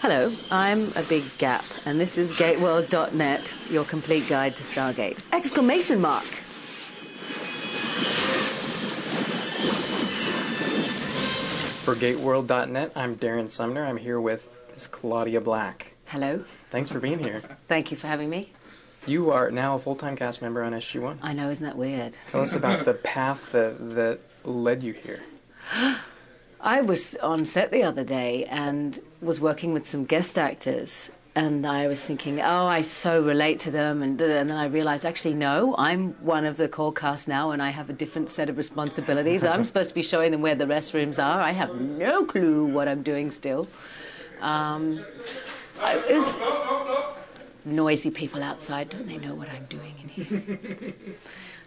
Hello, I'm a big gap, and this is GateWorld.net, your complete guide to Stargate. Exclamation mark! For GateWorld.net, I'm Darren Sumner. I'm here with Miss Claudia Black. Hello, Thanks for being here. thank you for having me. You are now a full-time cast member on SG1. I know, isn't that weird? Tell us about the path that, that led you here. I was on set the other day and was working with some guest actors, and I was thinking, oh, I so relate to them, and, and then I realized, actually, no, I'm one of the core cast now, and I have a different set of responsibilities. I'm supposed to be showing them where the restrooms are. I have no clue what I'm doing still. Um, I, it was noisy people outside. Don't they know what I'm doing in here?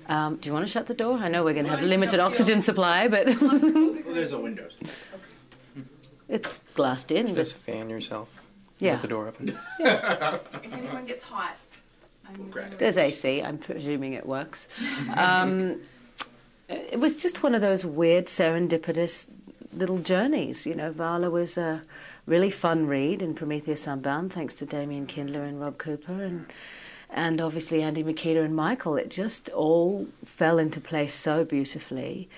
Um, do you want to shut the door? I know we're going to have limited oxygen supply, but Well, there's a windows. it's glassed in. but- Just fan yourself Yeah. with the door open. Yeah. If anyone gets hot, I'm There's AC. I'm presuming it works. Um, it was just one of those weird serendipitous little journeys. You know, Vala was a really fun read in Prometheus Unbound, thanks to Damian Kindler and Rob Cooper, and and obviously Andy Mikita and Michael. It just all fell into place so beautifully.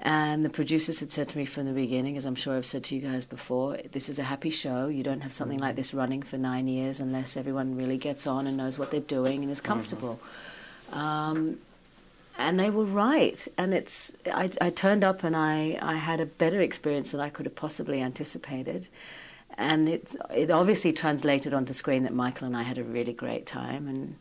And the producers had said to me from the beginning, as I'm sure I've said to you guys before, this is a happy show. You don't have something like this running for nine years unless everyone really gets on and knows what they're doing and is comfortable. Um, and they were right. And it's I, I turned up and I, I had a better experience than I could have possibly anticipated. And it it obviously translated onto screen that Michael and I had a really great time and.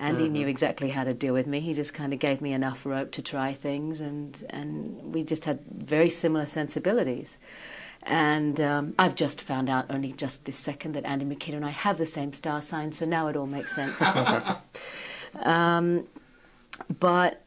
Andy knew exactly how to deal with me. He just kind of gave me enough rope to try things, and and we just had very similar sensibilities. And um, I've just found out only just this second that Andy Mikita and I have the same star sign, so now it all makes sense. um, but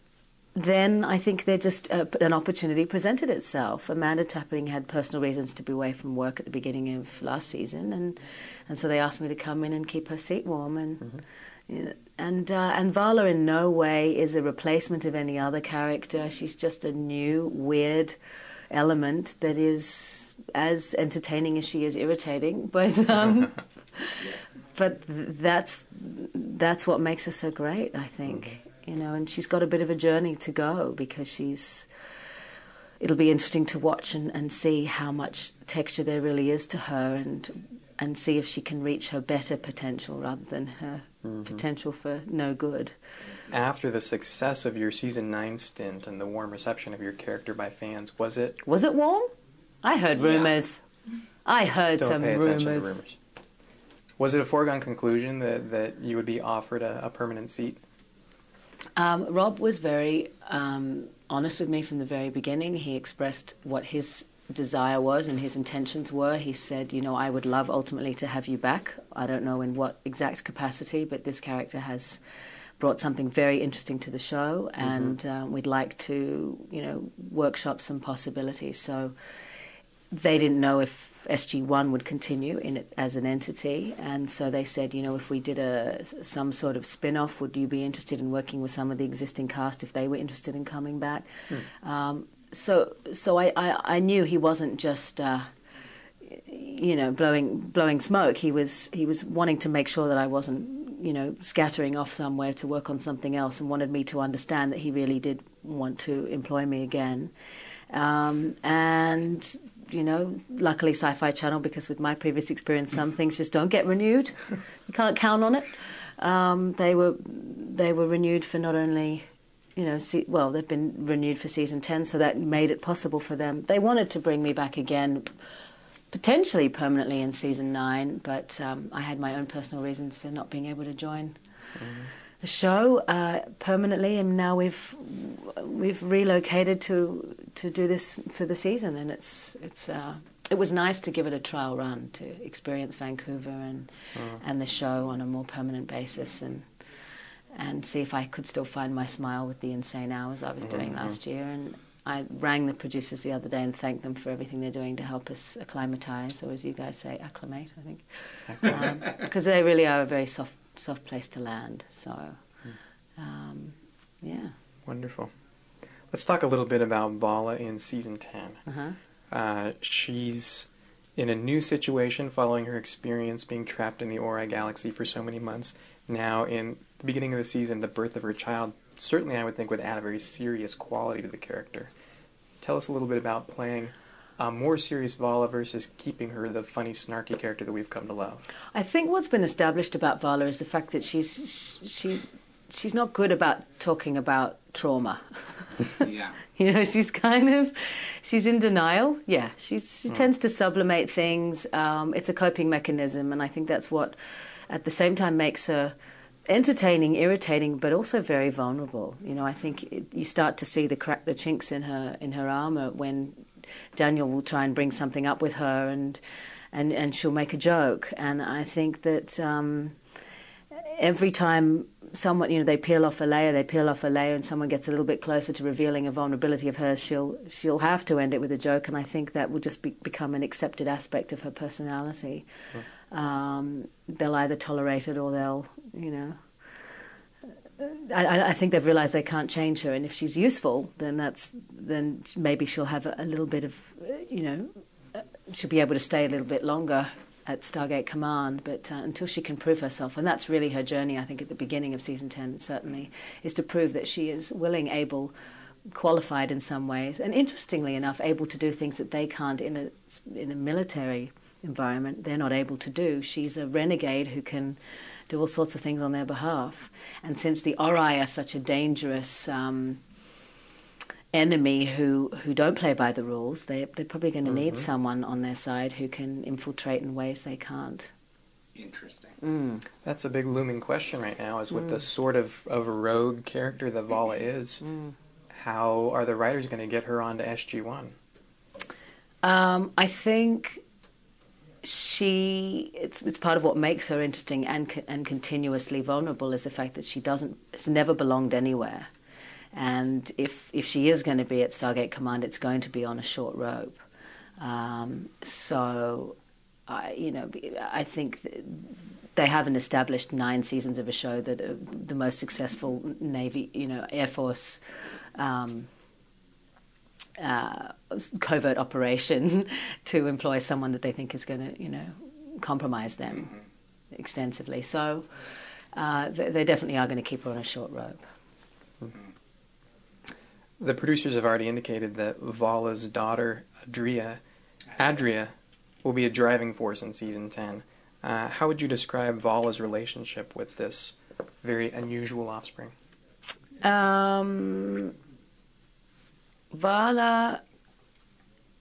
then I think there just uh, an opportunity presented itself. Amanda Tapping had personal reasons to be away from work at the beginning of last season, and and so they asked me to come in and keep her seat warm and. you know, And uh, and Vala in no way is a replacement of any other character. She's just a new weird element that is as entertaining as she is irritating. But um, but th- that's that's what makes her so great, I think. You know, and she's got a bit of a journey to go because she's. It'll be interesting to watch and, and see how much texture there really is to her, and and see if she can reach her better potential rather than her mm-hmm. potential for no good. After the success of your season nine stint and the warm reception of your character by fans, was it? Was it warm? I heard rumors. I heard Don't some pay attention rumors. to rumors. Was it a foregone conclusion that, that you would be offered a, a permanent seat? Um, Rob was very um, honest with me from the very beginning. He expressed what his desire was and his intentions were. He said, You know, I would love ultimately to have you back. I don't know in what exact capacity, but this character has brought something very interesting to the show, and uh, we'd like to, you know, workshop some possibilities. So they didn't know if SG1 would continue in it as an entity, and so they said, you know, if we did a some sort of spin-off, would you be interested in working with some of the existing cast if they were interested in coming back? Um, so, so I, I, I knew he wasn't just. Uh, you know, blowing blowing smoke. He was he was wanting to make sure that I wasn't, you know, scattering off somewhere to work on something else, and wanted me to understand that he really did want to employ me again. Um, and you know, luckily Sci-Fi Channel, because with my previous experience, some things just don't get renewed. you can't count on it. Um, they were they were renewed for not only you know, well, they've been renewed for season 10, so that made it possible for them. They wanted to bring me back again, potentially permanently in season 9, but um, I had my own personal reasons for not being able to join the show uh, permanently, and now we've we've relocated to to do this for the season, and it's it's uh, it was nice to give it a trial run to experience Vancouver and and the show on a more permanent basis, and and see if I could still find my smile with the insane hours I was doing last year. And I rang the producers the other day and thanked them for everything they're doing to help us acclimatise, or as you guys say, acclimate. I think because they really are a very soft soft place to land. So, um, yeah. Wonderful. Let's talk a little bit about Vala in season 10. Uh-huh. Uh, she's in a new situation following her experience being trapped in the Ori galaxy for so many months. Now, in the beginning of the season, the birth of her child certainly, I would think, would add a very serious quality to the character. Tell us a little bit about playing a more serious Vala versus keeping her the funny, snarky character that we've come to love. I think what's been established about Vala is the fact that she's she she's not good about talking about trauma. Yeah. you know, she's kind of she's in denial. Yeah, she's, she tends to sublimate things. Um, it's a coping mechanism, and I think that's what, at the same time, makes her entertaining, irritating, but also very vulnerable. You know, I think it, you start to see the crack, the chinks in her in her armor when Daniel will try and bring something up with her, and and and she'll make a joke. And I think that. Um, every time someone, you know, they peel off a layer, they peel off a layer, and someone gets a little bit closer to revealing a vulnerability of hers, she'll she'll have to end it with a joke, and I think that will just be, become an accepted aspect of her personality. Um, they'll either tolerate it or they'll, you know. I, I think they've realised they can't change her, and if she's useful, then that's then maybe she'll have a, a little bit of, uh, you know, uh, she'll be able to stay a little bit longer at Stargate Command, but uh, until she can prove herself, and that's really her journey, I think, at the beginning of season 10, certainly, is to prove that she is willing, able, qualified in some ways, and interestingly enough, able to do things that they can't in a, in a military environment, they're not able to do. She's a renegade who can do all sorts of things on their behalf. And since the Ori are such a dangerous. Um, enemy who, who don't play by the rules, they, they're probably going to need someone on their side who can infiltrate in ways they can't. Interesting. Mm. That's a big looming question right now, is with the sort of, of rogue character that Vala is, how are the writers going to get her onto SG1? Um, I think she it's it's part of what makes her interesting and and continuously vulnerable is the fact that she doesn't has never belonged anywhere, and if if she is going to be at Stargate Command, it's going to be on a short rope. Um, so, I you know I think. They haven't established nine seasons of a show that the most successful Navy, you know, Air Force um, uh, covert operation to employ someone that they think is going to, you know, compromise them extensively. So uh, they, they definitely are going to keep her on a short rope. The producers have already indicated that Vala's daughter, Adria, Adria, will be a driving force in season 10. Uh, how would you describe Vala's relationship with this very unusual offspring? Um, Vala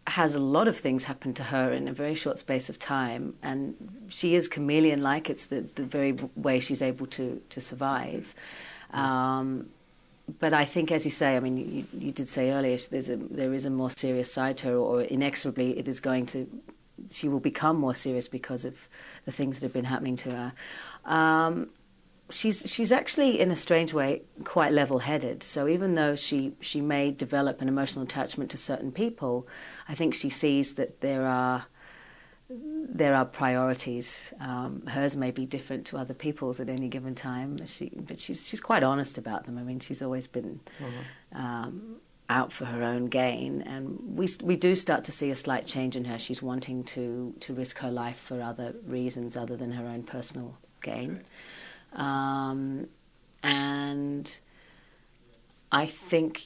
has a lot of things happen to her in a very short space of time, and she is chameleon-like. It's the, the very way she's able to to survive. Um, but I think, as you say, I mean, you, you did say earlier, there's a there is a more serious side to her, or inexorably, it is going to. She will become more serious because of the things that have been happening to her. Um, she's she's actually in a strange way quite level-headed. So even though she she may develop an emotional attachment to certain people, I think she sees that there are there are priorities. Um, hers may be different to other people's at any given time. She, but she's she's quite honest about them. I mean, she's always been um, out for her own gain, and we we do start to see a slight change in her. She's wanting to to risk her life for other reasons other than her own personal gain. Um, and I think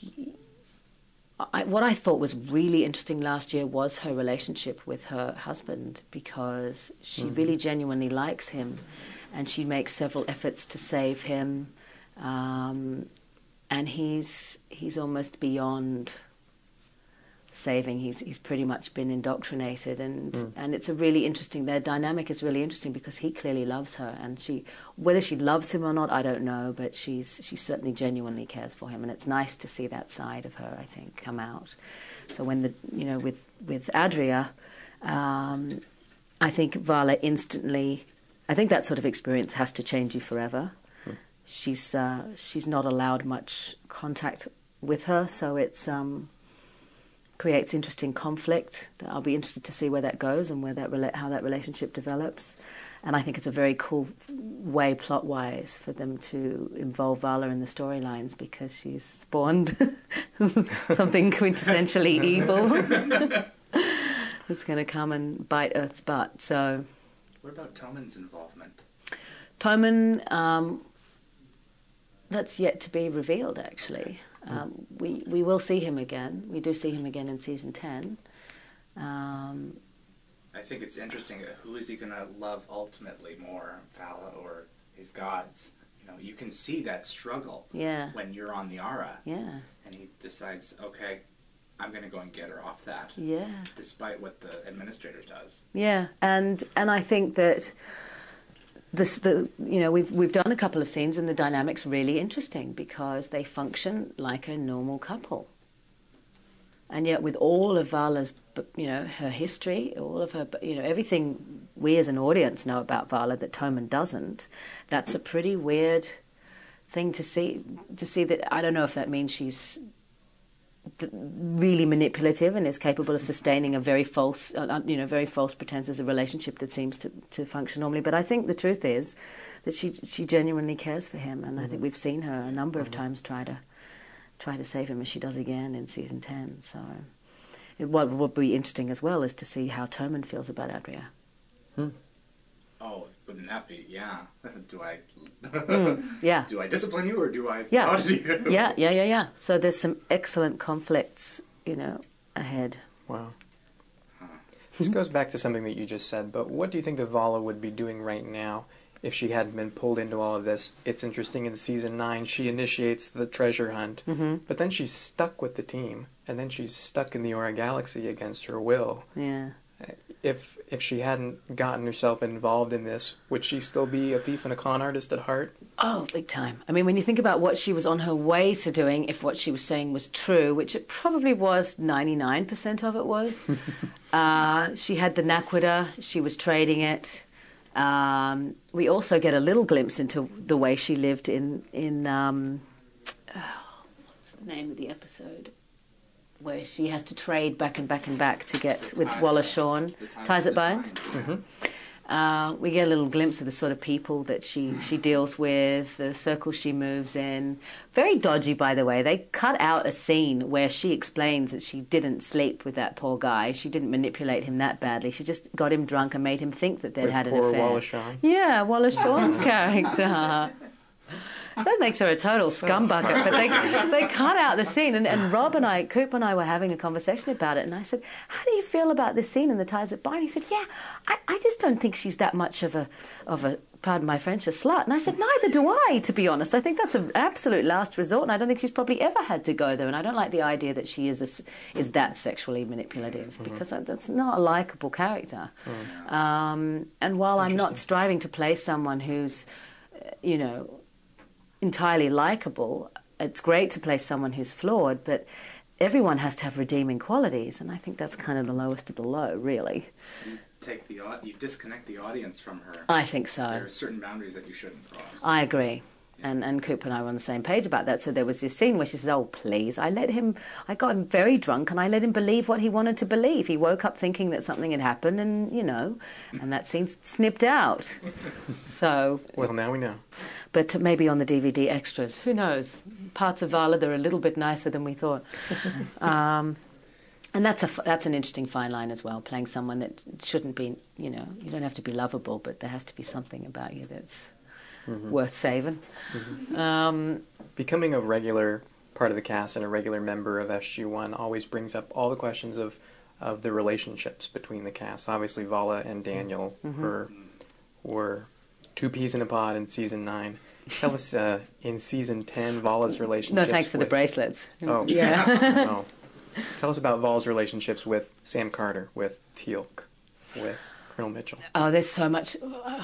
I, what I thought was really interesting last year was her relationship with her husband because she really genuinely likes him and she makes several efforts to save him. Um, and he's he's almost beyond saving. He's he's pretty much been indoctrinated, and and it's a really interesting. Their dynamic is really interesting because he clearly loves her, and she whether she loves him or not, I don't know, but she's she certainly genuinely cares for him, and it's nice to see that side of her. I think come out. So when the you know with with Adria, um, I think Vala instantly. I think that sort of experience has to change you forever. She's uh, she's not allowed much contact with her, so it's um, creates interesting conflict. I'll be interested to see where that goes and where that rela- how that relationship develops. and I think it's a very cool way, plot wise, for them to involve Vala in the storylines because she's spawned something quintessentially evil that's going to come and bite Earth's butt. So, What about Tomin's involvement? Tomin, um, that's yet to be revealed, actually. Um, we, we will see him again. We do see him again in season 10. Um, I think it's interesting. uh, Who is he going to love ultimately more, Vala or his gods? You know, you can see that struggle yeah, when you're on the Ara, yeah, and he decides, okay, I'm going to go and get her off that, yeah. despite what the administrator does. Yeah, and and I think that the you know we've we've done a couple of scenes and the dynamics really interesting because they function like a normal couple. And yet, with all of Vala's, you know, her history, all of her, you know, everything we as an audience know about Vala that Tomin doesn't, that's a pretty weird thing to see. To see that, I don't know if that means she's really manipulative and is capable of sustaining a very false, uh, uh, you know, very false pretenses of relationship that seems to, to function normally. But I think the truth is that she she genuinely cares for him, and I think mm-hmm. we've seen her a number of mm-hmm. times try to try to save him, as she does again in season ten. So, it, what would be interesting as well is to see how Tomin feels about Adria. Hmm. Oh, wouldn't that be? Yeah. do I? Yeah. Do I discipline you or do I? Yeah. audit you? Yeah, yeah, yeah, yeah. So there's some excellent conflicts, you know, ahead. Wow. This goes back to something that you just said, but what do you think that Vala would be doing right now if she hadn't been pulled into all of this? It's interesting in season nine, she initiates the treasure hunt, hmm but then she's stuck with the team, and then she's stuck in the Ori Galaxy against her will. Yeah. If if she hadn't gotten herself involved in this, would she still be a thief and a con artist at heart? Oh, big time. I mean, when you think about what she was on her way to doing, if what she was saying was true, which it probably was, 99% of it was, uh, she had the naquadah, she was trading it. Um, we also get a little glimpse into the way she lived in, in um, oh, what's the name of the episode? Where she has to trade back and back and back to get with Wallace Shawn. Ties It Bind? Yeah. Uh, we get a little glimpse of the sort of people that she, she deals with, the circles she moves in. Very dodgy, by the way. They cut out a scene where she explains that she didn't sleep with that poor guy. She didn't manipulate him that badly. She just got him drunk and made him think that they'd With had an poor affair. Wallace Shawn. Yeah, Wallace Shawn's character. That makes her a total scumbucket. But they they cut out the scene, and, and Rob and I, Coop and I, were having a conversation about it, and I said, "How do you feel about this scene in the ties that bind?" He said, "Yeah, I, I just don't think she's that much of a of a pardon my French a slut." And I said, "Neither do I, to be honest. I think that's an absolute last resort, and I don't think she's probably ever had to go there. And I don't like the idea that she is a is that sexually manipulative because that's not a likable character. Um, and while I'm not striving to play someone who's, uh, you know, entirely likable, it's great to play someone who's flawed, but everyone has to have redeeming qualities, and I think that's kind of the lowest of the low, really. You take the you disconnect the audience from her. I think so. There are certain boundaries that you shouldn't cross. I agree. And, and Cooper and I were on the same page about that. So there was this scene where she says, Oh, please. I let him, I got him very drunk and I let him believe what he wanted to believe. He woke up thinking that something had happened and, you know, and that scene's snipped out. So, Well, now we know. but maybe on the DVD extras, who knows? Parts of Vala, they're a little bit nicer than we thought. um, and that's a that's an interesting fine line as well. Playing someone that shouldn't be, you know, you don't have to be lovable, but there has to be something about you that's Mm-hmm. worth saving. Mm-hmm. Um, Becoming a regular part of the cast and a regular member of SG1 always brings up all the questions of, of the relationships between the cast. Obviously, Vala and Daniel mm-hmm. were were two peas in a pod in season nine. Tell us uh, in season ten, Vala's no relationships. thanks to the bracelets. Oh, Yeah. oh. Tell us about Vala's relationships with Sam Carter, with Teal'c, with Colonel Mitchell. Oh, there's so much. Uh,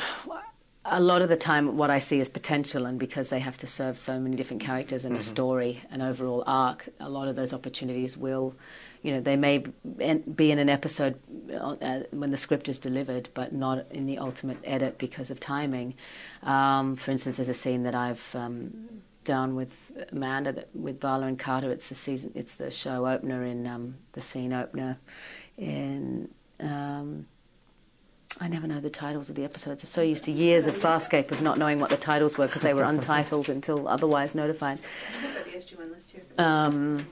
A lot of the time, what I see is potential, and because they have to serve so many different characters and a story, an overall arc, a lot of those opportunities will, you know, they may be in an episode uh, when the script is delivered, but not in the ultimate edit because of timing. Um, for instance, there's a scene that I've um, done with Amanda, that, with Vala and Carter. It's the season, it's the show opener in um, the scene opener in. I never know the titles of the episodes. I'm so used to years of Farscape of not knowing what the titles were because they were untitled until otherwise notified. I've got the SG1 list here. Um,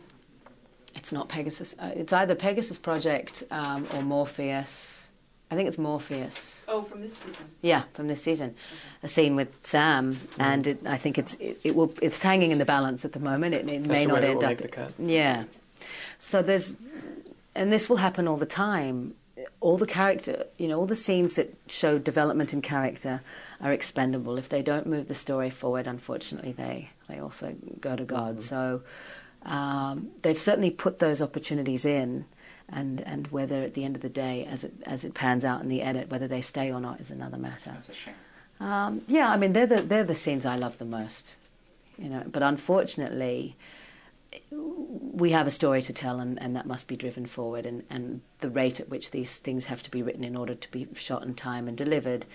it's not Pegasus. Uh, it's either Pegasus Project um, or Morpheus. I think it's Morpheus. Oh, from this season. Yeah, from this season, a scene with Sam, and it, I think it's it, it will it's hanging in the balance at the moment. It, it As may to not whether it end will up. make the cut. Yeah. So there's, and this will happen all the time. All the character, you know, all the scenes that show development in character are expendable. If they don't move the story forward, unfortunately, they they also go to God. So um, they've certainly put those opportunities in. And, and whether at the end of the day, as it as it pans out in the edit, whether they stay or not is another matter. That's a shame. Um, yeah, I mean they're the they're the scenes I love the most, you know. But unfortunately, we have a story to tell, and, and that must be driven forward. And, and the rate at which these things have to be written in order to be shot in time and delivered,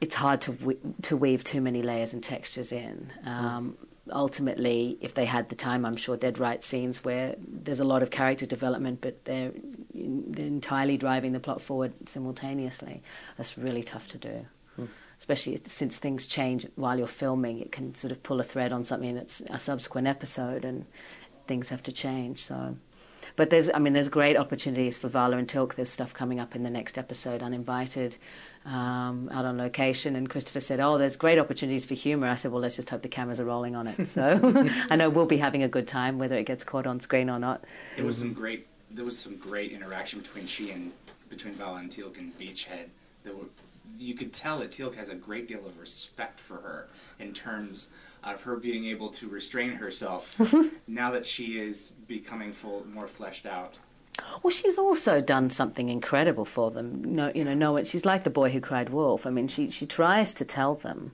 it's hard to we- to weave too many layers and textures in. Um, Ultimately, if they had the time, I'm sure they'd write scenes where there's a lot of character development, but they're, they're entirely driving the plot forward simultaneously. That's really tough to do especially since things change while you're filming. It can sort of pull a thread on something that's a subsequent episode, and things have to change. So, but there's, I mean, there's great opportunities for Vala and Teal'c. There's stuff coming up in the next episode, uninvited, um, out on location. And Christopher said, "Oh, there's great opportunities for humour." I said, "Well, let's just hope the cameras are rolling on it." So, I know we'll be having a good time, whether it gets caught on screen or not. It was some great. There was some great interaction between she and between Vala and Teal'c and Beachhead. There were, you could tell that Teal'c has a great deal of respect for her in terms of her being able to restrain herself mm-hmm. now that she is becoming full, more fleshed out. Well, she's also done something incredible for them. No, you know, no, she's like the boy who cried wolf. I mean, she she tries to tell them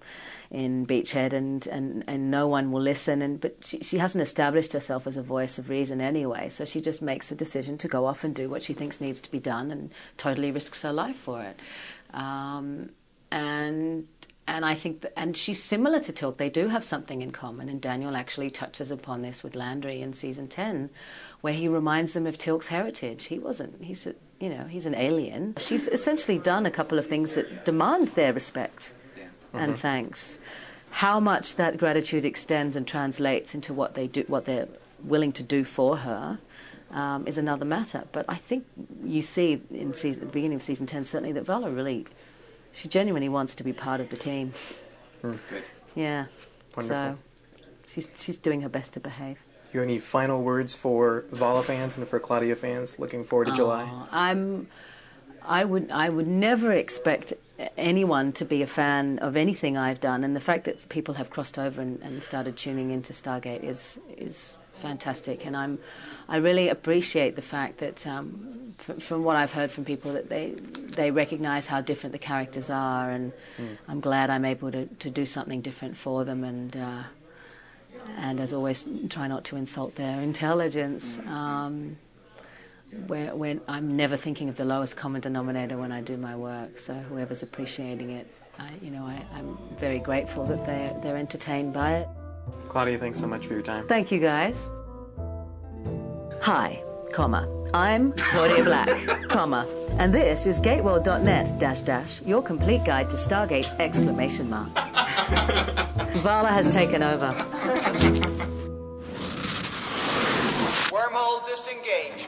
in Beachhead, and, and, and no one will listen. And but she she hasn't established herself as a voice of reason anyway. So she just makes a decision to go off and do what she thinks needs to be done, and totally risks her life for it. Um, and and I think that, and she's similar to Teal'c. They do have something in common, and Daniel actually touches upon this with Landry in season ten, where he reminds them of Teal'c's heritage. He wasn't. He's a, you know he's an alien. She's essentially done a couple of things that demand their respect Yeah. and thanks. How much that gratitude extends and translates into what they do, what they're willing to do for her, um, is another matter. But I think you see in season, the beginning of season ten certainly that Vala really, she genuinely wants to be part of the team. Good. Yeah. Wonderful. So she's she's doing her best to behave. You have any final words for Vala fans and for Claudia fans looking forward to July? Oh, I'm. I would. I would never expect anyone to be a fan of anything I've done, and the fact that people have crossed over and, and started tuning into Stargate is is fantastic. And I'm. I really appreciate the fact that, um, f- from what I've heard from people, that they they recognise how different the characters are, and I'm glad I'm able to, to do something different for them. And uh, and as always, try not to insult their intelligence. Um, where, when I'm never thinking of the lowest common denominator when I do my work. So whoever's appreciating it, I, you know, I, I'm very grateful that they're they're entertained by it. Claudia, thanks so much for your time. Thank you, guys. Hi, comma. I'm Claudia Black, comma, and this is GateWorld.net dash dash your complete guide to Stargate exclamation mark. Vala has taken over. Wormhole disengaged.